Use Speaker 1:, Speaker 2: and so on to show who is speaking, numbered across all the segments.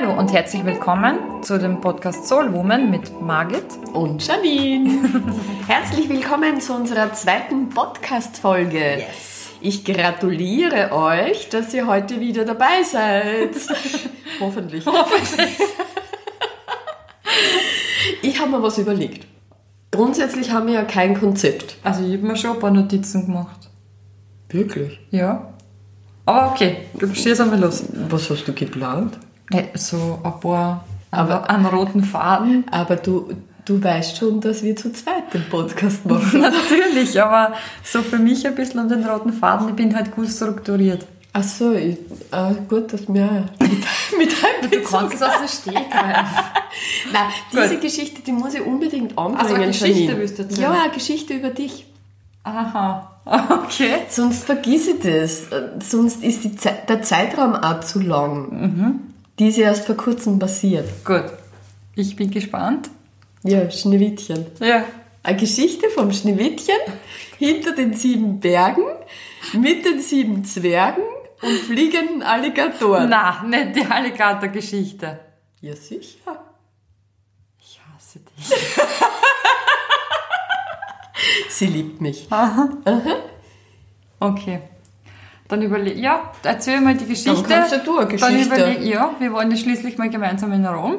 Speaker 1: Hallo und herzlich willkommen zu dem Podcast Soul Woman mit Margit
Speaker 2: und Janine. herzlich willkommen zu unserer zweiten Podcast-Folge.
Speaker 1: Yes.
Speaker 2: Ich gratuliere euch, dass ihr heute wieder dabei seid. Hoffentlich.
Speaker 1: Hoffentlich.
Speaker 2: ich habe mir was überlegt. Grundsätzlich haben wir ja kein Konzept.
Speaker 1: Also ich habe mir schon ein paar Notizen gemacht.
Speaker 2: Wirklich?
Speaker 1: Ja. Aber okay, du schießt einmal los.
Speaker 2: Was hast du geplant?
Speaker 1: So ein paar aber, einen roten Faden.
Speaker 2: Aber du, du weißt schon, dass wir zu zweit den Podcast machen.
Speaker 1: Natürlich, aber so für mich ein bisschen um den roten Faden, ich bin halt gut strukturiert.
Speaker 2: Ach so, ich, äh, gut, dass wir mit, mit
Speaker 1: Du kannst es aus der Stegreif.
Speaker 2: Nein, diese gut. Geschichte, die muss ich unbedingt anbringen,
Speaker 1: Also eine Geschichte willst du erzählen?
Speaker 2: Ja, eine Geschichte über dich.
Speaker 1: Aha, okay.
Speaker 2: Sonst vergiss ich das. Sonst ist die Ze der Zeitraum auch zu lang.
Speaker 1: Mhm.
Speaker 2: Die ist erst vor kurzem passiert.
Speaker 1: Gut. Ich bin gespannt.
Speaker 2: Ja, Schneewittchen.
Speaker 1: Ja.
Speaker 2: Eine Geschichte vom Schneewittchen hinter den sieben Bergen mit den sieben Zwergen und fliegenden Alligatoren.
Speaker 1: Na, nicht die Alligator-Geschichte.
Speaker 2: Ja, sicher.
Speaker 1: Ich hasse dich.
Speaker 2: Sie liebt mich.
Speaker 1: Aha. Aha. Okay. Dann überleg, ja, erzähl mal die Geschichte.
Speaker 2: Dann kannst ja du eine Geschichte.
Speaker 1: Dann überleg, ja, wir wollen ja schließlich mal gemeinsam in Rom.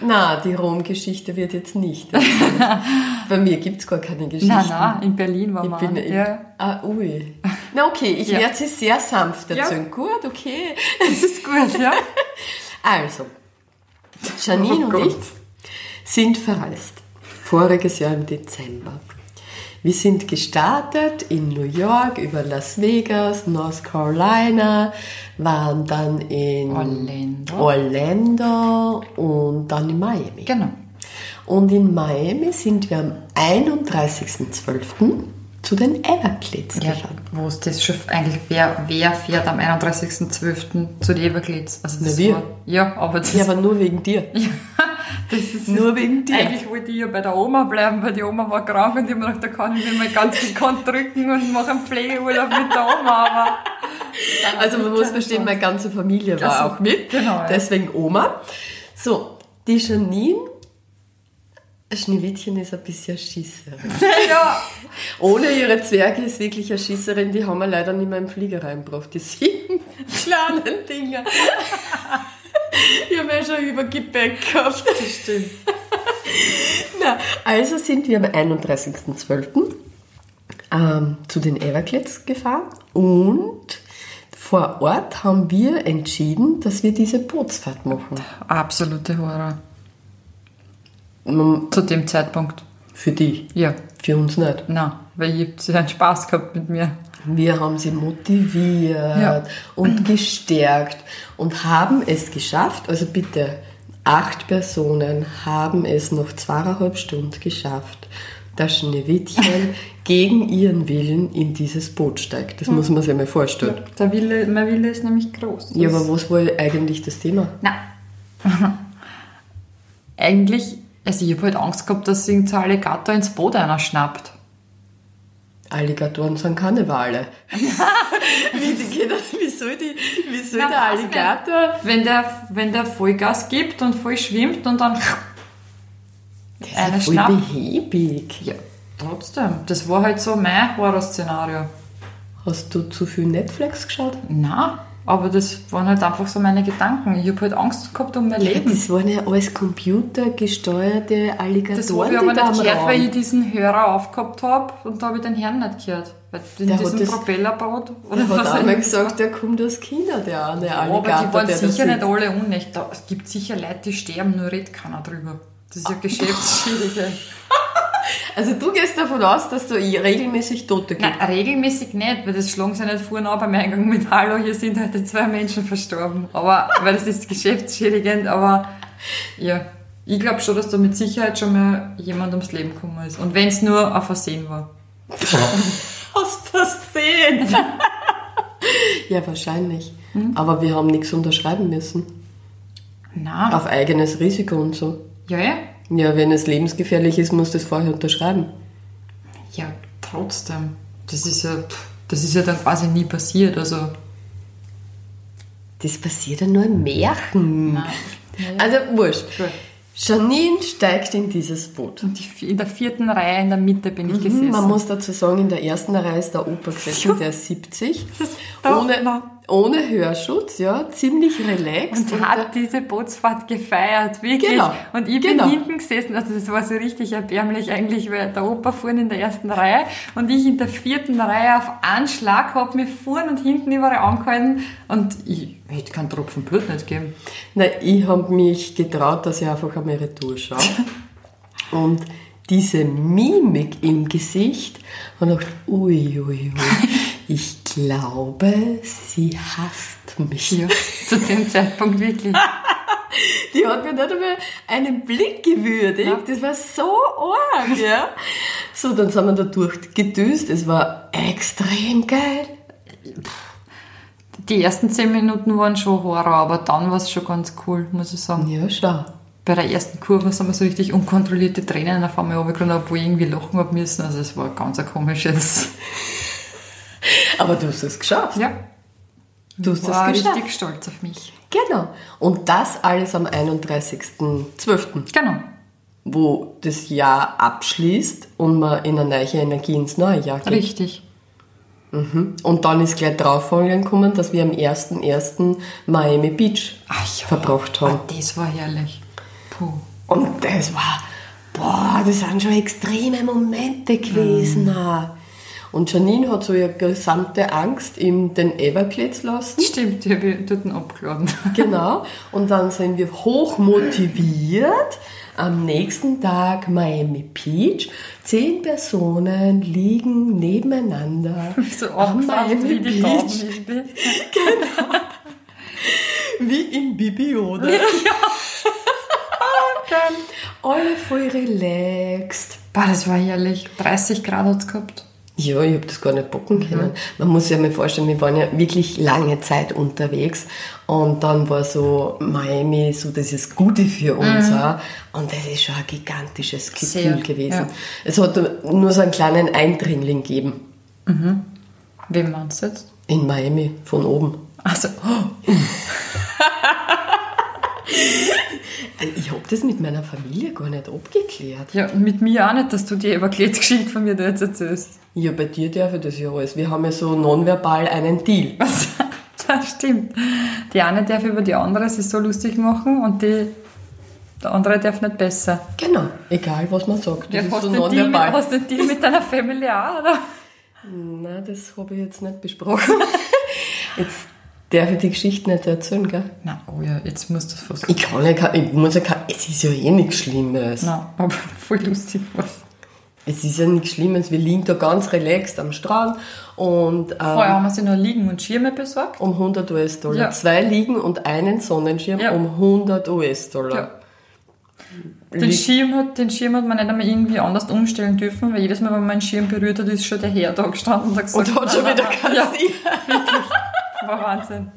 Speaker 2: Na, die Rom-Geschichte wird jetzt nicht. Bei mir gibt es gar keine Geschichte.
Speaker 1: Nein, nein, in Berlin war
Speaker 2: ich
Speaker 1: man.
Speaker 2: Bin, ich,
Speaker 1: ja.
Speaker 2: Ah, ui. Na okay, ich ja. werde sie sehr sanft erzählen. Ja. Gut, okay.
Speaker 1: Das ist gut, ja.
Speaker 2: Also, Janine oh und ich sind verreist. Voriges Jahr im Dezember. Wir sind gestartet in New York über Las Vegas, North Carolina, waren dann in
Speaker 1: Orlando,
Speaker 2: Orlando und dann in Miami.
Speaker 1: Genau.
Speaker 2: Und in Miami sind wir am 31.12. zu den Everglades
Speaker 1: ja,
Speaker 2: gefahren.
Speaker 1: Wo ist das schon eigentlich, wer, wer fährt am 31.12. zu den Everglades? Also
Speaker 2: Na, wir.
Speaker 1: War, ja, aber das
Speaker 2: ja, aber nur wegen dir.
Speaker 1: Ja. Das ist
Speaker 2: nur wegen dir.
Speaker 1: Eigentlich wollte ich ja bei der Oma bleiben, weil die Oma war krank und ich habe mir gedacht, da kann ich mir mal ganz gekonnt drücken und mache einen Pflegeurlaub mit der Oma. Aber
Speaker 2: also man muss verstehen, meine ganze Familie war also, auch mit.
Speaker 1: Genau.
Speaker 2: Deswegen Oma. So, die Janine Schneewittchen ist ein bisschen Schisserin.
Speaker 1: ja.
Speaker 2: Ohne ihre Zwerge ist wirklich eine Schisserin, die haben wir leider nicht mehr im Flieger reingebracht. Die sieben kleinen Dinger. Ich habe ja schon über Gepäck gehabt.
Speaker 1: Das stimmt.
Speaker 2: Na, also sind wir am 31.12. Ähm, zu den Everglades gefahren und vor Ort haben wir entschieden, dass wir diese Bootsfahrt machen.
Speaker 1: Absolute Horror. Zu dem Zeitpunkt.
Speaker 2: Für dich?
Speaker 1: Ja.
Speaker 2: Für uns nicht?
Speaker 1: Nein, weil ihr habt einen Spaß gehabt mit mir.
Speaker 2: Wir haben sie motiviert ja. und gestärkt und haben es geschafft. Also bitte, acht Personen haben es noch zweieinhalb Stunden geschafft, dass Schneewittchen gegen ihren Willen in dieses Boot steigt. Das muss man sich mal vorstellen. Ja,
Speaker 1: der Wille, mein Wille ist nämlich groß.
Speaker 2: ja, aber was war eigentlich das Thema?
Speaker 1: Nein. eigentlich, also ich habe halt Angst gehabt, dass sich ein Alligator ins Boot einer schnappt.
Speaker 2: Alligatoren sind keine Wale. wie, die, wie soll, die, wie soll Na, der Alligator...
Speaker 1: Wenn der, wenn der Vollgas gibt und voll schwimmt und dann...
Speaker 2: Das ist ja voll behäbig.
Speaker 1: Ja, trotzdem. Das war halt so mein Horrorszenario.
Speaker 2: Hast du zu viel Netflix geschaut?
Speaker 1: Nein. Aber das waren halt einfach so meine Gedanken. Ich habe halt Angst gehabt um mein Leben.
Speaker 2: Das waren ja alles computergesteuerte Alligatoren.
Speaker 1: Das habe ich aber nicht gehört, weil ich diesen Hörer aufgehabt habe und da habe ich den Herrn nicht gehört. Weil in
Speaker 2: der
Speaker 1: diesem Propellerboot.
Speaker 2: Der hat einmal gesagt, der kommt aus China, der eine ja, Alligator.
Speaker 1: Aber die waren sicher nicht alle unecht. Es gibt sicher Leute, die sterben, nur redet keiner drüber. Das ist ja geschäftsschwierige.
Speaker 2: Also du gehst davon aus, dass du regelmäßig Tote gibt?
Speaker 1: Nein, regelmäßig nicht, weil das schlagen sie nicht vorne an beim Eingang mit Hallo, hier sind heute zwei Menschen verstorben. Aber, weil das ist geschäftsschädigend, aber ja. Ich glaube schon, dass da mit Sicherheit schon mal jemand ums Leben gekommen ist. Und wenn es nur auf Versehen war.
Speaker 2: Aus Versehen? ja, wahrscheinlich. Hm? Aber wir haben nichts unterschreiben müssen.
Speaker 1: Nein.
Speaker 2: Auf eigenes Risiko und so.
Speaker 1: Ja, ja.
Speaker 2: Ja, wenn es lebensgefährlich ist, musst du es vorher unterschreiben.
Speaker 1: Ja, trotzdem. Das ist ja, das ist ja dann quasi nie passiert. Also.
Speaker 2: Das passiert ja nur in Märchen.
Speaker 1: Nein.
Speaker 2: Also wurscht. Janine steigt in dieses Boot.
Speaker 1: Und in der vierten Reihe in der Mitte bin ich
Speaker 2: Mhm,
Speaker 1: gesessen.
Speaker 2: Man muss dazu sagen, in der ersten Reihe ist der Opa gesessen, der ist 70.
Speaker 1: da-
Speaker 2: Ohne,
Speaker 1: da.
Speaker 2: Ohne Hörschutz, ja, ziemlich relaxed.
Speaker 1: und hat diese Bootsfahrt gefeiert, wirklich.
Speaker 2: Genau,
Speaker 1: Und ich
Speaker 2: genau.
Speaker 1: bin hinten gesessen, also das war so richtig erbärmlich eigentlich, weil der Opa vorne in der ersten Reihe und ich in der vierten Reihe auf Anschlag, hab mich vorne und hinten überall angehalten und ich hätte keinen Tropfen Blut nicht gegeben.
Speaker 2: Na, ich habe mich getraut, dass ich einfach an meine Tour schaue. Und diese Mimik im Gesicht und gedacht, ui, ui, ui, ich glaube, sie hasst mich.
Speaker 1: Ja, zu dem Zeitpunkt wirklich.
Speaker 2: Die hat mir nicht einmal einen Blick gewürdigt.
Speaker 1: Ja.
Speaker 2: Das war so arg, ja. So, dann sind wir da durchgedüst. Es war extrem geil.
Speaker 1: Die ersten zehn Minuten waren schon Horror, aber dann war es schon ganz cool, muss ich sagen.
Speaker 2: Ja, schau.
Speaker 1: Bei der ersten Kurve sind wir so richtig unkontrollierte Tränen auf einmal runtergekommen, obwohl ich irgendwie lachen hab müssen. Also es war ganz ein komisches...
Speaker 2: Aber du hast es geschafft.
Speaker 1: Ja,
Speaker 2: Du hast
Speaker 1: war
Speaker 2: es geschafft.
Speaker 1: richtig stolz auf mich.
Speaker 2: Genau. Und das alles am 31.12.,
Speaker 1: Genau.
Speaker 2: wo das Jahr abschließt und man in eine neue Energie ins neue Jahr geht.
Speaker 1: Richtig.
Speaker 2: Und dann ist gleich drauf gekommen, dass wir am 1.1. Miami Beach
Speaker 1: Ach ja.
Speaker 2: verbracht haben.
Speaker 1: Ah, das war herrlich. Puh.
Speaker 2: Und das war, boah, das sind schon extreme Momente gewesen. auch. Und Janine hat so ihre gesamte Angst in den Everglades lassen.
Speaker 1: Stimmt, die habe ich dort abgeladen.
Speaker 2: Genau. Und dann sind wir hoch motiviert. Am nächsten Tag Miami Beach. Zehn Personen liegen nebeneinander.
Speaker 1: so
Speaker 2: am
Speaker 1: Tauben.
Speaker 2: Beach.
Speaker 1: irgendwie.
Speaker 2: Wie im Bibi, oder? Alle voll relaxed.
Speaker 1: Boah, das war herrlich. 30 Grad hat es gehabt.
Speaker 2: Ja, ich habe das gar nicht bocken können. Man muss sich ja mal vorstellen, wir waren ja wirklich lange Zeit unterwegs und dann war so Miami so dieses Gute für uns auch. und das ist schon ein gigantisches Gefühl
Speaker 1: Sehr,
Speaker 2: gewesen.
Speaker 1: ja.
Speaker 2: Es hat nur so einen kleinen Eindringling gegeben
Speaker 1: Wem meinst du jetzt?
Speaker 2: in Miami von oben.
Speaker 1: Also,
Speaker 2: Also Ich habe das mit meiner Familie gar nicht abgeklärt.
Speaker 1: ja, mit mir auch nicht, dass du die Everglades-Geschichte von mir da jetzt erzählst.
Speaker 2: Ja, bei dir darf ich das ja alles. Wir haben ja so nonverbal einen Deal.
Speaker 1: Was? Das stimmt. Die eine darf über die andere sich so lustig machen und die, der andere darf nicht besser.
Speaker 2: Genau, egal was man sagt. Das
Speaker 1: Ja,
Speaker 2: ist so nonverbal.
Speaker 1: hast du den Deal mit deiner Family auch, oder?
Speaker 2: Nein, das habe ich jetzt nicht besprochen. jetzt darf ich die Geschichte nicht erzählen, gell?
Speaker 1: Na, oh ja, jetzt musst du es fast.
Speaker 2: Ich kann ja ich muss ja kein, es ist ja eh nichts Schlimmes.
Speaker 1: Nein, aber voll lustig was.
Speaker 2: Es ist ja nichts Schlimmes. Wir liegen da ganz relaxed am Strand und
Speaker 1: Vorher
Speaker 2: ähm,
Speaker 1: haben wir sie noch Liegen und Schirme besorgt.
Speaker 2: um 100 US-Dollar.
Speaker 1: Ja.
Speaker 2: Zwei liegen und einen Sonnenschirm
Speaker 1: Ja.
Speaker 2: um 100 US-Dollar.
Speaker 1: Ja. Den Schirm, hat, den Schirm hat man nicht einmal irgendwie anders umstellen dürfen, weil jedes Mal, wenn man einen Schirm berührt hat, ist schon der Herr da gestanden und hat gesagt,
Speaker 2: Und hat schon
Speaker 1: nein,
Speaker 2: wieder
Speaker 1: nein, nein.
Speaker 2: kassiert.
Speaker 1: Ja, wirklich. War Wahnsinn.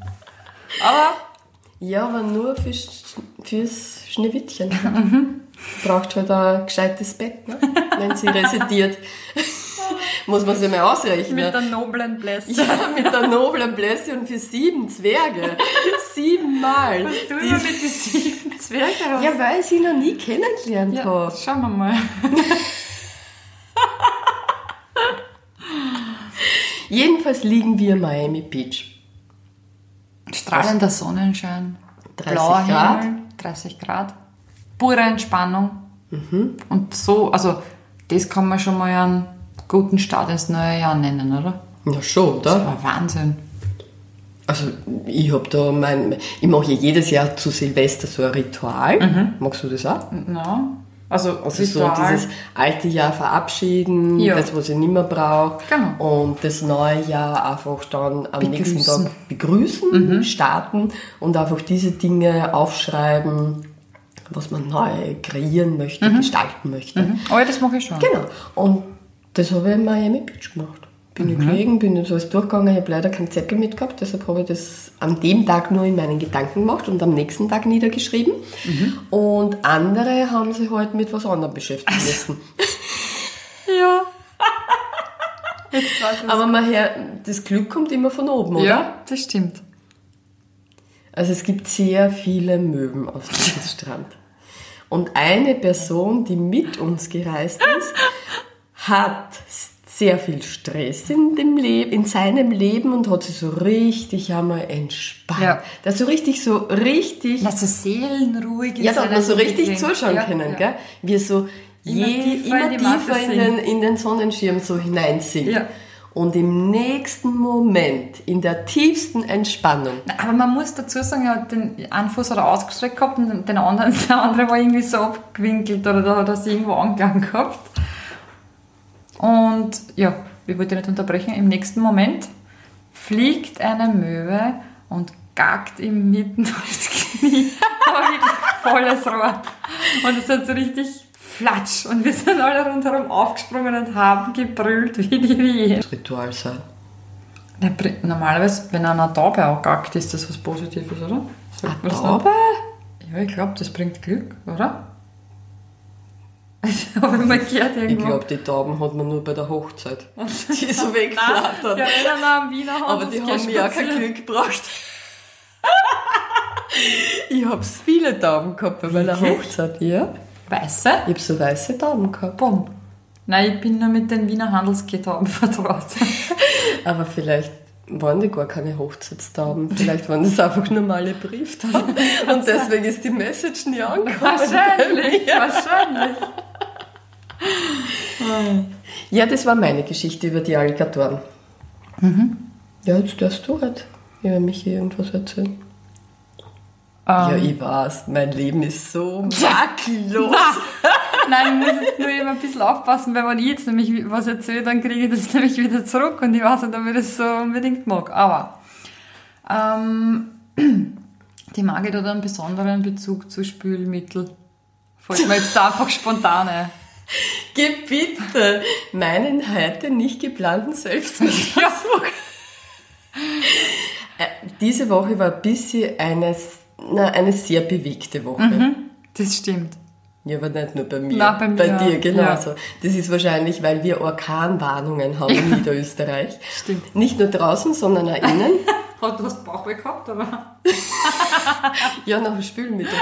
Speaker 1: Aber
Speaker 2: Ja, aber nur für, fürs Schneewittchen.
Speaker 1: Mhm.
Speaker 2: Braucht halt ein gescheites Bett, ne? wenn sie residiert. Muss man sich mal ausrechnen.
Speaker 1: mit der noblen Blässe.
Speaker 2: Ja, mit der noblen Blässe und für sieben Zwerge. Siebenmal.
Speaker 1: Was du immer mit den sieben Zwergen hast.
Speaker 2: Ja, weil ich sie noch nie kennengelernt
Speaker 1: Ja,
Speaker 2: habe.
Speaker 1: schauen wir mal.
Speaker 2: Jedenfalls liegen wir in Miami Beach.
Speaker 1: Strahlender Sonnenschein,
Speaker 2: 30
Speaker 1: blauer
Speaker 2: Grad.
Speaker 1: Himmel, 30 Grad, pure Entspannung.
Speaker 2: Mhm.
Speaker 1: Und so, also das kann man schon mal einen guten Start ins neue Jahr nennen, oder?
Speaker 2: Ja, schon,
Speaker 1: Das
Speaker 2: oder?
Speaker 1: war Wahnsinn.
Speaker 2: Also, ich habe da mein, ich mache ja jedes Jahr zu Silvester so ein Ritual. Magst du das auch?
Speaker 1: Ja, also,
Speaker 2: Also so dieses alte Jahr verabschieden,
Speaker 1: Ja.
Speaker 2: das, was ich nicht mehr brauche.
Speaker 1: Genau.
Speaker 2: Und das neue Jahr einfach dann am nächsten
Speaker 1: Begrüßen.
Speaker 2: Tag begrüßen, starten und einfach diese Dinge aufschreiben, was man neu kreieren möchte, gestalten möchte.
Speaker 1: Oh ja, das mache ich schon.
Speaker 2: Genau. Und das habe ich in Miami Beach gemacht. Bin ich gelegen, bin jetzt alles durchgegangen. Ich habe leider keinen Zettel mitgehabt, deshalb habe ich das an dem Tag nur in meinen Gedanken gemacht und am nächsten Tag niedergeschrieben. Und andere haben sich halt mit was anderem beschäftigen müssen.
Speaker 1: Ja.
Speaker 2: Aber man her, das Glück kommt immer von oben, oder?
Speaker 1: Ja, das stimmt.
Speaker 2: Also es gibt sehr viele Möwen auf diesem Strand. Und eine Person, die mit uns gereist ist, hat sehr viel Stress in, dem Leben, in seinem Leben und hat sich so richtig einmal entspannt.
Speaker 1: Ja.
Speaker 2: Da so richtig, so richtig,
Speaker 1: Na, so seelenruhig.
Speaker 2: ja, da hat man so richtig
Speaker 1: gekriegt.
Speaker 2: zuschauen
Speaker 1: ja,
Speaker 2: können,
Speaker 1: ja.
Speaker 2: gell? Wie er so
Speaker 1: Immer
Speaker 2: je,
Speaker 1: tiefer
Speaker 2: immer
Speaker 1: in
Speaker 2: tiefer in den, in den Sonnenschirm so hineinsinkt.
Speaker 1: Ja.
Speaker 2: Und im nächsten Moment, in der tiefsten Entspannung,
Speaker 1: Aber man muss dazu sagen, er hat den einen Fuß hat er ausgestreckt gehabt und den anderen, der andere war irgendwie so abgewinkelt oder da hat er sich irgendwo angegangen gehabt. Und ja, ich wollte nicht unterbrechen, im nächsten Moment fliegt eine Möwe und gackt ihm mitten aufs Knie. Aber wirklich volles Rohr. Und es hat so richtig flatsch. Und wir sind alle rundherum aufgesprungen und haben gebrüllt wie die Hyänen.
Speaker 2: das Ritual sein.
Speaker 1: Ja, Normalerweise, wenn einer Taube auch gackt, ist das was Positives, oder? Nicht?
Speaker 2: Aber
Speaker 1: Ja, ich glaube, das bringt Glück, oder? Ich habe gehört
Speaker 2: ich
Speaker 1: irgendwo.
Speaker 2: glaube, die Tauben hat man nur bei der Hochzeit. Die so wegflattern.
Speaker 1: wir erinnern noch am Wiener Hand,
Speaker 2: Aber die haben mir auch kein. Glück gebracht. ich habe viele Tauben gehabt bei meiner
Speaker 1: Wirklich?
Speaker 2: Hochzeit, ja.
Speaker 1: Weiße?
Speaker 2: Ich habe so weiße Tauben gehabt.
Speaker 1: Bumm. Nein, ich bin nur mit den Wiener Handelsketauben vertraut.
Speaker 2: Aber vielleicht waren die gar keine Hochzeitstauben. Vielleicht waren das einfach normale Brieftauben. Und deswegen ist die Message nie angekommen.
Speaker 1: wahrscheinlich, wahrscheinlich.
Speaker 2: Ja, das war meine Geschichte über die Alligatoren. Ja, jetzt darfst du halt über mich hier irgendwas erzählen. ja, ich weiß, mein Leben ist so makellos.
Speaker 1: Nein, ich muss jetzt nur immer ein bisschen aufpassen, weil wenn ich jetzt nämlich was erzähle, dann kriege ich das nämlich wieder zurück und ich weiß nicht, ob ich das so unbedingt mag. Aber ähm, die Margit hat einen besonderen Bezug zu Spülmittel. Fällt mir jetzt da einfach spontan ein.
Speaker 2: Geh bitte meinen heute nicht geplanten Selbstmordversuch. Äh, Diese Woche war ein bisschen eine, na, eine sehr bewegte Woche.
Speaker 1: Das stimmt.
Speaker 2: Ja, aber nicht nur bei mir.
Speaker 1: Na, bei mir,
Speaker 2: dir genauso.
Speaker 1: ja.
Speaker 2: Das ist wahrscheinlich, weil wir Orkanwarnungen haben in Niederösterreich.
Speaker 1: Stimmt.
Speaker 2: Nicht nur draußen, sondern auch innen.
Speaker 1: Hat du hast Bauchweh gehabt, oder?
Speaker 2: Ja, nach dem Spülmittel.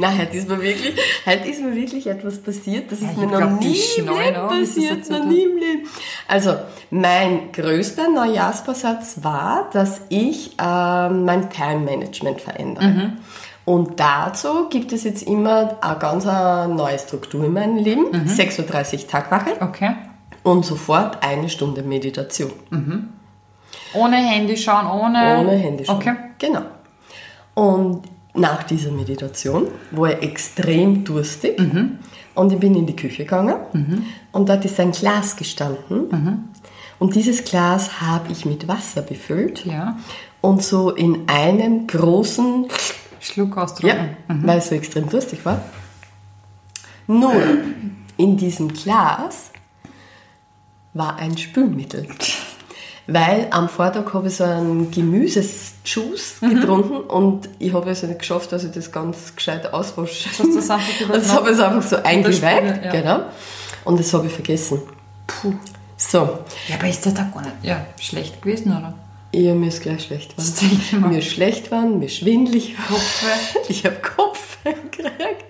Speaker 2: Nein, heute ist mir wirklich, heute ist mir wirklich etwas passiert. Das ist
Speaker 1: ich
Speaker 2: mir noch
Speaker 1: glaub,
Speaker 2: nie im Leben passiert. Noch nie im Leben. Also, mein größter Neujahrsvorsatz war, dass ich ähm, mein Time-Management verändere.
Speaker 1: Mhm.
Speaker 2: Und dazu gibt es jetzt immer eine ganz neue Struktur in meinem Leben.
Speaker 1: Mhm.
Speaker 2: 6.30 Uhr Tagwache
Speaker 1: Okay.
Speaker 2: und sofort eine Stunde Meditation.
Speaker 1: Ohne Handy schauen, ohne...
Speaker 2: Ohne Handy schauen.
Speaker 1: Okay.
Speaker 2: Genau. Und nach dieser Meditation war ich extrem durstig
Speaker 1: Mhm.
Speaker 2: und ich bin in die Küche gegangen und dort ist ein Glas gestanden
Speaker 1: Mhm.
Speaker 2: und dieses Glas habe ich mit Wasser befüllt
Speaker 1: Ja.
Speaker 2: und so in einem großen,
Speaker 1: Schluck
Speaker 2: ja,
Speaker 1: ausdrücken.
Speaker 2: weil es so extrem durstig war. Nur in diesem Glas war ein Spülmittel. Weil am Vortag habe ich so einen Gemüsesjuice
Speaker 1: Mhm.
Speaker 2: getrunken und ich habe es nicht geschafft, dass ich das ganz gescheit auswasche.
Speaker 1: das
Speaker 2: habe ich einfach so eingeweigt,
Speaker 1: Spüle, ja.
Speaker 2: genau. Und das habe ich vergessen. Puh. So,
Speaker 1: Ja, aber ist der Tag gar nicht ja, schlecht gewesen, oder?
Speaker 2: ja, mir ist gleich schlecht
Speaker 1: ich
Speaker 2: geworden.
Speaker 1: mir.
Speaker 2: Ist schlecht geworden, mir schwindelig.
Speaker 1: Kopfweh.
Speaker 2: Ich habe Kopfweh gekriegt.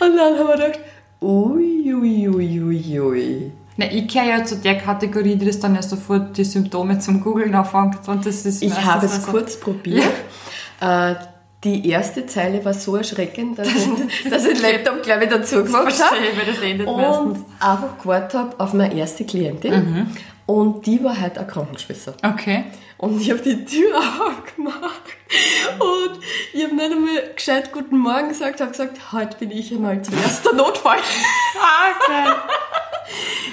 Speaker 2: Und dann haben wir gedacht, ui, ui, ui, ui,
Speaker 1: Ne, ich gehöre ja zu der Kategorie, die das dann ja sofort die Symptome zum Googeln anfängt. Und das ist
Speaker 2: Ich habe es
Speaker 1: also-
Speaker 2: kurz probiert. Äh, die erste Zeile war so erschreckend, dass ich, dass ich den Laptop, glaube ich, dazu gemacht habe.
Speaker 1: Meistens.
Speaker 2: Und einfach gewartet habe auf meine erste Klientin. Und die war halt eine Krankenschwester.
Speaker 1: Okay.
Speaker 2: Und ich habe die Tür aufgemacht. Und ich habe nicht einmal gescheit Guten Morgen gesagt, habe gesagt, heute bin ich einmal zuerst der Notfall.
Speaker 1: Ah, geil.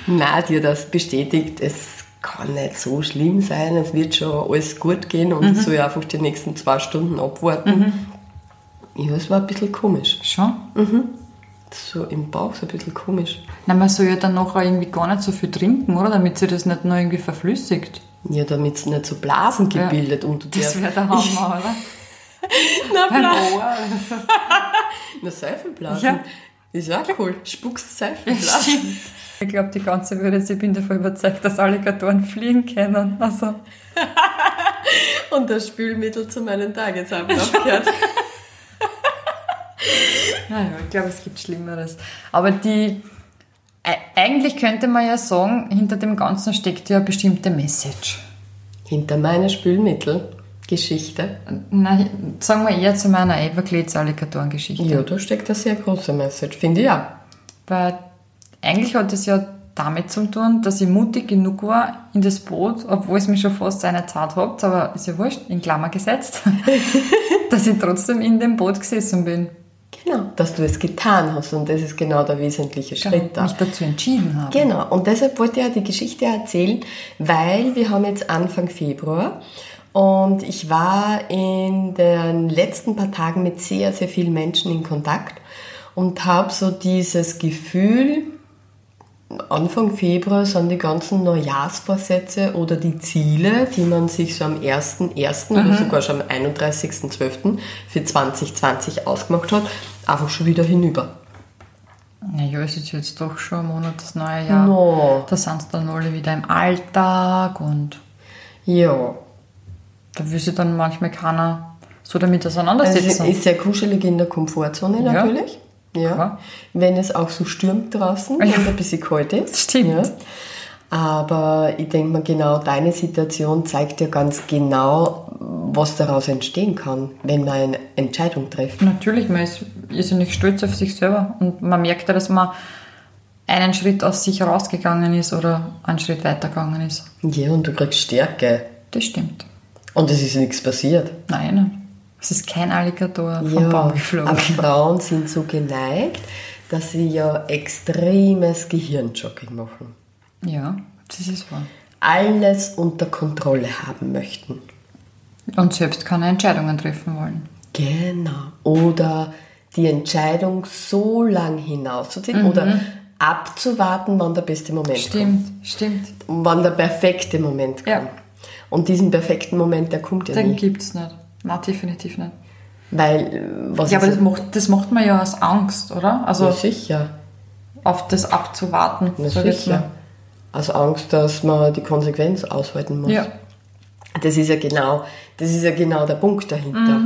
Speaker 2: Nein, die hat das bestätigt, es kann nicht so schlimm sein, es wird schon alles gut gehen und ich soll einfach die nächsten zwei Stunden abwarten. Ja, es war ein bisschen komisch.
Speaker 1: Schon?
Speaker 2: So im Bauch so ein bisschen komisch.
Speaker 1: Na, man soll ja dann nachher irgendwie gar nicht so viel trinken, oder? Damit sich das nicht noch irgendwie verflüssigt.
Speaker 2: Ja, damit es nicht so Blasen gebildet und du
Speaker 1: Das wäre der Hammer, oder?
Speaker 2: Na.
Speaker 1: Ohr.
Speaker 2: Na, Seifenblasen.
Speaker 1: Ja.
Speaker 2: Ist auch cool. Spuckst
Speaker 1: Ja,
Speaker 2: Seifenblasen.
Speaker 1: Ich glaube, die ganze Welt, ich bin davon überzeugt, dass Alligatoren fliegen können. Also,
Speaker 2: Und das Spülmittel zu meinem Tagesablauf gehört.
Speaker 1: Naja, ich glaube, es gibt Schlimmeres. Aber die, eigentlich könnte man ja sagen, hinter dem Ganzen steckt ja eine bestimmte Message.
Speaker 2: Hinter meiner Spülmittelgeschichte.
Speaker 1: Nein, sagen wir eher zu meiner Everglades-Alligatoren-Geschichte.
Speaker 2: Ja, da steckt eine sehr große Message, finde ich auch.
Speaker 1: Weil eigentlich hat es ja damit zu tun, dass ich mutig genug war in das Boot, obwohl es mich schon fast eine Zeit habt, aber ist ja wurscht, in Klammer gesetzt, dass ich trotzdem in dem Boot gesessen bin.
Speaker 2: Genau, dass du es getan hast und das ist genau der wesentliche Schritt da.
Speaker 1: mich dazu entschieden habe.
Speaker 2: Genau, und deshalb wollte ich ja die Geschichte erzählen, weil wir haben jetzt Anfang Februar und ich war in den letzten paar Tagen mit sehr, sehr vielen Menschen in Kontakt und habe so dieses Gefühl, Anfang Februar sind die ganzen Neujahrsvorsätze oder die Ziele, die man sich so am 1.1. oder sogar schon am 31.12. für 2020 ausgemacht hat, einfach schon wieder hinüber.
Speaker 1: Naja, es ist jetzt doch schon ein Monat das neue Jahr.
Speaker 2: No.
Speaker 1: Da sind sie dann alle wieder im Alltag und
Speaker 2: Ja,
Speaker 1: da will sich dann manchmal keiner so damit
Speaker 2: Also
Speaker 1: auseinandersetzen.
Speaker 2: ist sehr kuschelig in der Komfortzone
Speaker 1: Ja.
Speaker 2: natürlich. Ja.
Speaker 1: Klar.
Speaker 2: Wenn es auch so stürmt draußen
Speaker 1: Ja.
Speaker 2: und ein bisschen kalt ist.
Speaker 1: Stimmt.
Speaker 2: Ja. Aber ich denke mal, genau deine Situation zeigt ja ganz genau, was daraus entstehen kann, wenn man eine Entscheidung trifft.
Speaker 1: Natürlich, man ist irrsinnig stolz auf sich selber und man merkt ja, dass man einen Schritt aus sich rausgegangen ist oder einen Schritt weitergegangen ist.
Speaker 2: Ja, und du kriegst Stärke.
Speaker 1: Das stimmt.
Speaker 2: Und es ist nichts passiert.
Speaker 1: Nein, es ist kein Alligator vom
Speaker 2: Ja,
Speaker 1: Baum geflogen.
Speaker 2: aber Frauen sind so geneigt, dass sie ja extremes Gehirnjogging machen.
Speaker 1: Ja, das ist wahr.
Speaker 2: Alles unter Kontrolle haben möchten.
Speaker 1: Und selbst keine Entscheidungen treffen wollen.
Speaker 2: Genau. Oder die Entscheidung so lang hinauszuziehen oder abzuwarten, wann der beste Moment
Speaker 1: Stimmt, stimmt.
Speaker 2: kommt. Wann der perfekte Moment kommt.
Speaker 1: Ja.
Speaker 2: Und diesen perfekten Moment, der kommt ja
Speaker 1: Den
Speaker 2: nie.
Speaker 1: gibt es nicht. Nein, definitiv nicht.
Speaker 2: Weil, was
Speaker 1: Ja, aber das macht, das macht man ja aus Angst, oder? Also
Speaker 2: ja, sicher.
Speaker 1: auf das abzuwarten. Sag ich jetzt
Speaker 2: sicher.
Speaker 1: mal.
Speaker 2: Aus Angst, dass man die Konsequenz aushalten muss.
Speaker 1: Ja.
Speaker 2: Das ist ja genau, das ist ja genau der Punkt dahinter.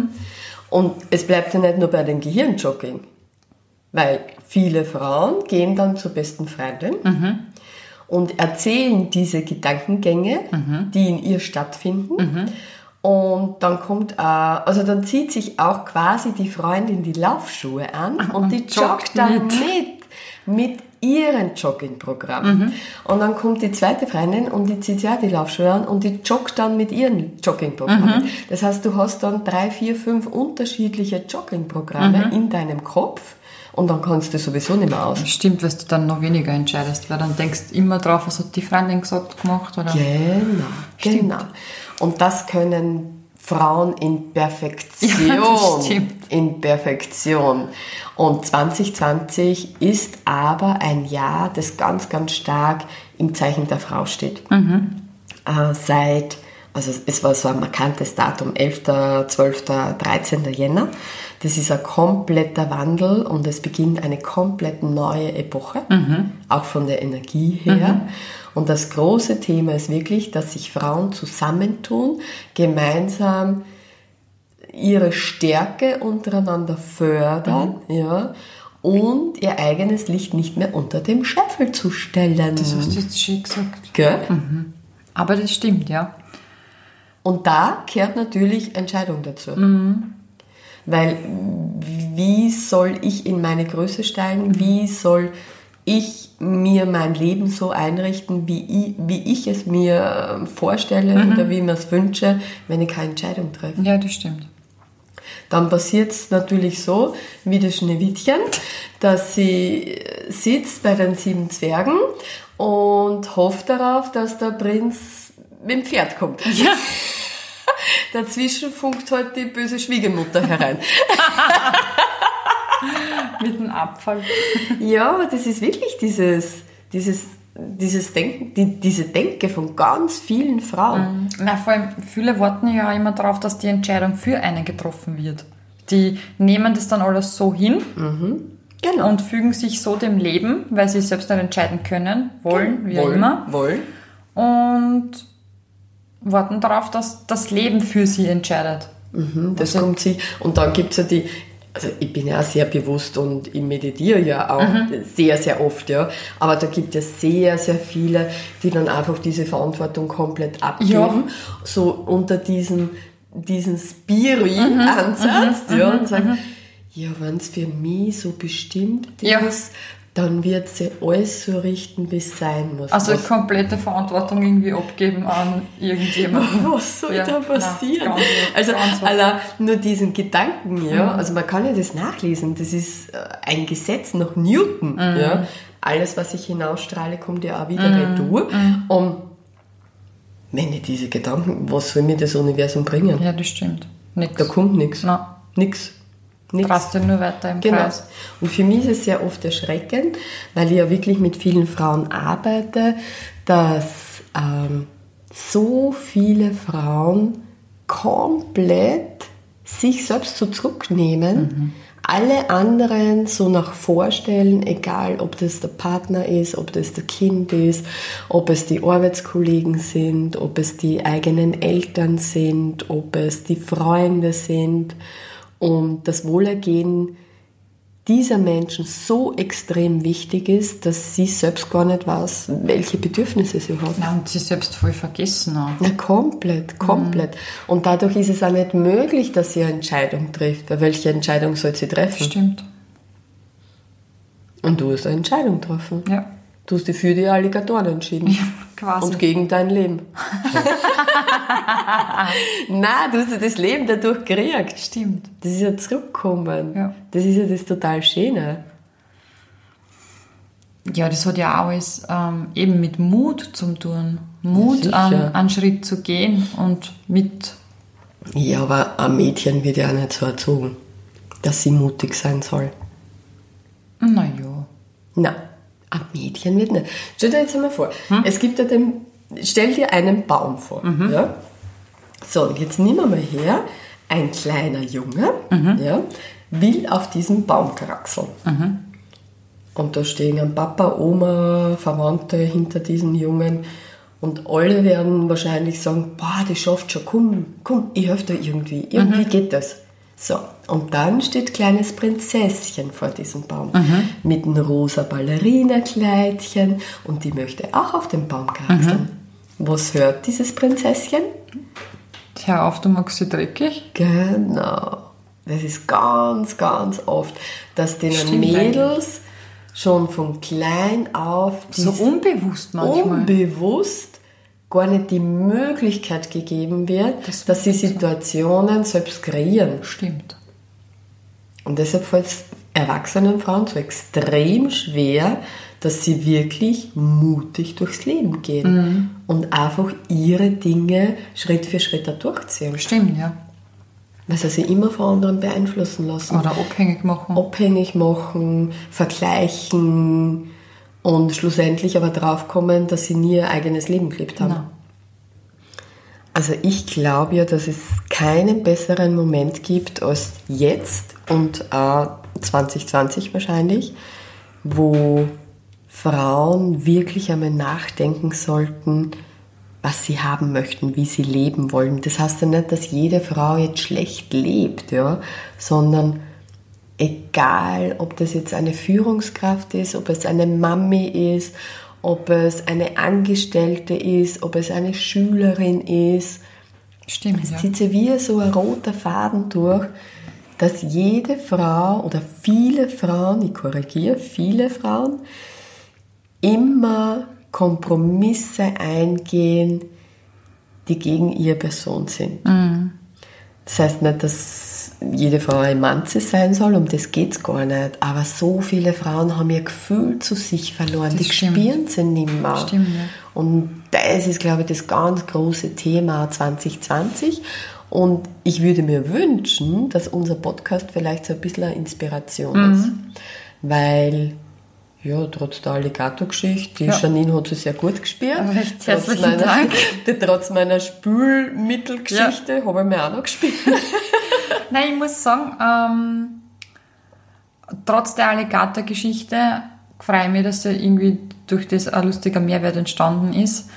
Speaker 2: Und es bleibt ja nicht nur bei dem Gehirnjogging. Weil viele Frauen gehen dann zur besten Freundin und erzählen diese Gedankengänge, die in ihr stattfinden. Und dann kommt, äh, also dann zieht sich auch quasi die Freundin die Laufschuhe an und, die
Speaker 1: joggt
Speaker 2: joggt dann
Speaker 1: mit.
Speaker 2: mit, mit ihrem Joggingprogramm. Und dann kommt die zweite Freundin und die zieht ja die Laufschuhe an und die joggt dann mit ihrem Joggingprogramm. Das heißt, du hast dann drei, vier, fünf unterschiedliche Joggingprogramme in deinem Kopf und dann kannst du sowieso nicht mehr aus.
Speaker 1: Stimmt, weil du dann noch weniger entscheidest, weil dann denkst du immer drauf, was hat die Freundin gesagt, gemacht, oder?
Speaker 2: Genau, genau. Und das können Frauen in Perfektion.
Speaker 1: Ja, stimmt.
Speaker 2: In Perfektion. Und 2020 ist aber ein Jahr, das ganz, ganz stark im Zeichen der Frau steht. Äh, seit, also es war so ein markantes Datum, 11., 12., 13. Jänner. Das ist ein kompletter Wandel und es beginnt eine komplett neue Epoche, auch von der Energie her. Und das große Thema ist wirklich, dass sich Frauen zusammentun, gemeinsam ihre Stärke untereinander fördern, ja, und ihr eigenes Licht nicht mehr unter dem Scheffel zu stellen.
Speaker 1: Das hast du jetzt schön gesagt.
Speaker 2: Gell?
Speaker 1: Aber das stimmt, ja.
Speaker 2: Und da kehrt natürlich Entscheidung dazu. Weil wie soll ich in meine Größe steigen? Wie soll ich mir mein Leben so einrichten, wie ich, wie ich es mir vorstelle oder wie ich mir es wünsche, wenn ich keine Entscheidung treffe?
Speaker 1: Ja, das stimmt.
Speaker 2: Dann passiert es natürlich so, wie das Schneewittchen, dass sie sitzt bei den sieben Zwergen und hofft darauf, dass der Prinz mit dem Pferd kommt.
Speaker 1: Ja.
Speaker 2: Dazwischen funkt halt die böse Schwiegermutter herein.
Speaker 1: Mit dem Abfall.
Speaker 2: ja, aber das ist wirklich dieses, dieses, dieses Denken, die, diese Denke von ganz vielen Frauen.
Speaker 1: Na, vor allem, viele warten ja immer darauf, dass die Entscheidung für einen getroffen wird. Die nehmen das dann alles so hin
Speaker 2: Genau.
Speaker 1: und fügen sich so dem Leben, weil sie selbst nicht entscheiden können, wollen, wie auch
Speaker 2: wollen,
Speaker 1: immer.
Speaker 2: wollen.
Speaker 1: Und warten darauf, dass das Leben für sie entscheidet.
Speaker 2: Mhm, das also, kommt sie. Und dann gibt es ja die, also ich bin ja sehr bewusst und ich meditiere ja auch mhm. sehr, sehr oft, ja. Aber da gibt es sehr, sehr viele, die dann einfach diese Verantwortung komplett abgeben. Ja. So unter diesen, diesen Spiri-Ansatz, mhm. ja, und mhm. sagen, mhm. ja, wenn es für mich so bestimmt ist, ja dann wird sie alles so richten, wie es sein muss.
Speaker 1: Also was, komplette Verantwortung irgendwie abgeben an irgendjemanden.
Speaker 2: Was soll ja, da passieren? Nein, also allein nur diesen Gedanken, ja, mhm. also man kann ja das nachlesen, das ist äh, ein Gesetz nach Newton, mhm. ja. Alles, was ich hinausstrahle, kommt ja auch wieder mhm. retour. Mhm. Und wenn ich diese Gedanken, was soll mir das Universum bringen?
Speaker 1: Ja, das stimmt.
Speaker 2: Nix. Da kommt nichts. Nichts.
Speaker 1: Nichts. du nur weiter im genau. Kreis.
Speaker 2: Und für mich ist es sehr oft erschreckend, weil ich ja wirklich mit vielen Frauen arbeite, dass ähm, so viele Frauen komplett sich selbst so zurücknehmen, mhm. alle anderen so nach vorstellen, egal ob das der Partner ist, ob das der Kind ist, ob es die Arbeitskollegen sind, ob es die eigenen Eltern sind, ob es die Freunde sind und das Wohlergehen dieser Menschen so extrem wichtig ist, dass sie selbst gar nicht weiß, welche Bedürfnisse sie hat.
Speaker 1: Ja, und sie selbst voll vergessen
Speaker 2: auch. Ja, komplett, komplett. Mhm. Und dadurch ist es auch nicht möglich, dass sie eine Entscheidung trifft. Weil welche Entscheidung soll sie treffen?
Speaker 1: Stimmt.
Speaker 2: Und du hast eine Entscheidung getroffen.
Speaker 1: Ja.
Speaker 2: Du hast dich für die Alligatoren entschieden. Ja, quasi. Und gegen dein Leben. Nein, du hast das Leben dadurch gekriegt.
Speaker 1: Stimmt.
Speaker 2: Das ist ja zurückgekommen. Ja. Das ist ja das total Schöne.
Speaker 1: Ja, das hat ja auch alles ähm, eben mit Mut zu tun. Mut, ja, an, einen Schritt zu gehen und mit.
Speaker 2: Ja, aber ein Mädchen wird ja auch nicht so erzogen, dass sie mutig sein soll.
Speaker 1: Na ja.
Speaker 2: Nein. Ein Mädchen wird nicht. Stell dir jetzt einmal vor, hm? es gibt ja den, stell dir einen Baum vor. Mhm. Ja? So, und jetzt nehmen wir mal her, ein kleiner Junge mhm. ja, will auf diesen Baum kraxeln. Mhm. Und da stehen ein Papa, Oma, Verwandte hinter diesem Jungen. Und alle werden wahrscheinlich sagen, boah, das schafft schon, komm, komm, ich helfe dir irgendwie. Irgendwie mhm. geht das. So, und dann steht kleines Prinzesschen vor diesem Baum mhm. mit einem rosa Ballerina-Kleidchen und die möchte auch auf den Baum kraxeln. Mhm. Was hört dieses Prinzesschen?
Speaker 1: Hör auf, du magst sie dreckig.
Speaker 2: Genau. Das ist ganz, ganz oft, dass den Mädels schon von klein auf
Speaker 1: so unbewusst manchmal
Speaker 2: unbewusst gar nicht die Möglichkeit gegeben wird, das dass sie Situationen selbst kreieren.
Speaker 1: Stimmt.
Speaker 2: Und deshalb fällt es erwachsenen Frauen so extrem schwer, dass sie wirklich mutig durchs Leben gehen mhm. und einfach ihre Dinge Schritt für Schritt da durchziehen.
Speaker 1: Stimmt, ja.
Speaker 2: Weil sie sich immer von anderen beeinflussen lassen.
Speaker 1: Oder abhängig machen.
Speaker 2: Abhängig machen, vergleichen, und schlussendlich aber draufkommen, dass sie nie ihr eigenes Leben gelebt haben. Genau. Also ich glaube ja, dass es keinen besseren Moment gibt als jetzt und äh, 2020 wahrscheinlich, wo Frauen wirklich einmal nachdenken sollten, was sie haben möchten, wie sie leben wollen. Das heißt ja nicht, dass jede Frau jetzt schlecht lebt, ja, sondern egal, ob das jetzt eine Führungskraft ist, ob es eine Mami ist, ob es eine Angestellte ist, ob es eine Schülerin ist.
Speaker 1: Stimmt.
Speaker 2: Es zieht sich wie so ein roter Faden durch, dass jede Frau oder viele Frauen, ich korrigiere, viele Frauen, immer Kompromisse eingehen, die gegen ihre Person sind. Mhm. Das heißt nicht, dass jede Frau ein Manze sein soll, um das geht es gar nicht. Aber so viele Frauen haben ihr Gefühl zu sich verloren, das die stimmt. spüren sie nicht mehr.
Speaker 1: Stimmt, ja.
Speaker 2: Und das ist, glaube ich, das ganz große Thema 2020. Und ich würde mir wünschen, dass unser Podcast vielleicht so ein bisschen eine Inspiration mhm. ist. Weil ja, trotz der Alligator-Geschichte, die ja. Janine hat es sehr gut gespielt.
Speaker 1: Recht herzlichen trotz meiner, Dank.
Speaker 2: Trotz meiner Spülmittelgeschichte ja. habe ich mir auch noch gespielt.
Speaker 1: Nein, ich muss sagen, ähm, trotz der Alligator-Geschichte freue ich mich, dass da irgendwie durch das ein lustiger Mehrwert entstanden ist.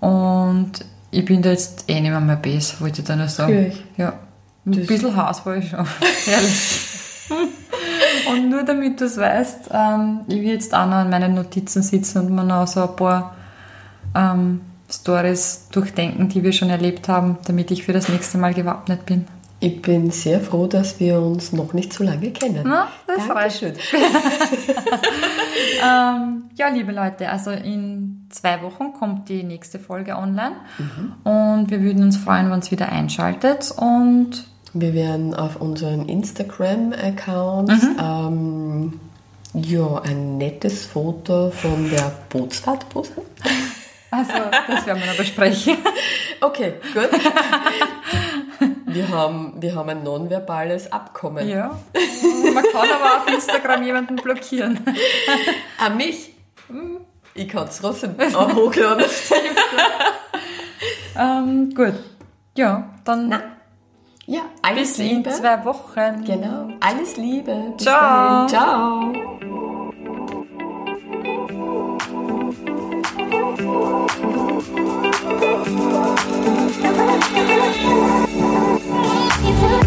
Speaker 1: Und ich bin da jetzt eh nicht mehr mehr besser, wollte ich da nur sagen.
Speaker 2: Wirklich?
Speaker 1: Ja. Ein
Speaker 2: Das-
Speaker 1: bisschen Haus war ich schon. Ehrlich. und nur damit du es weißt, ähm, ich will jetzt auch noch an meinen Notizen sitzen und mir noch so ein paar ähm, Stories durchdenken, die wir schon erlebt haben, damit ich für das nächste Mal gewappnet bin.
Speaker 2: Ich bin sehr froh, dass wir uns noch nicht so lange kennen.
Speaker 1: Na, das
Speaker 2: Dankeschön.
Speaker 1: Ähm, ja, liebe Leute, also in zwei Wochen kommt die nächste Folge online und wir würden uns freuen, wenn ihr uns wieder einschaltet und
Speaker 2: Wir werden auf unseren Instagram-Accounts ähm, ja, ein nettes Foto von der Bootsfahrt posten.
Speaker 1: also das werden wir noch besprechen.
Speaker 2: Okay, gut. Wir haben, wir haben ein nonverbales Abkommen.
Speaker 1: Ja. Man kann aber auf Instagram jemanden blockieren.
Speaker 2: An Ah, mich? Ich kann es trotzdem auch hochladen.
Speaker 1: Ähm, gut. Ja, dann
Speaker 2: Na, Ja, alles
Speaker 1: bis in
Speaker 2: Liebe.
Speaker 1: zwei Wochen.
Speaker 2: Genau, alles Liebe. Bis
Speaker 1: Ciao.
Speaker 2: dahin. Ciao. you to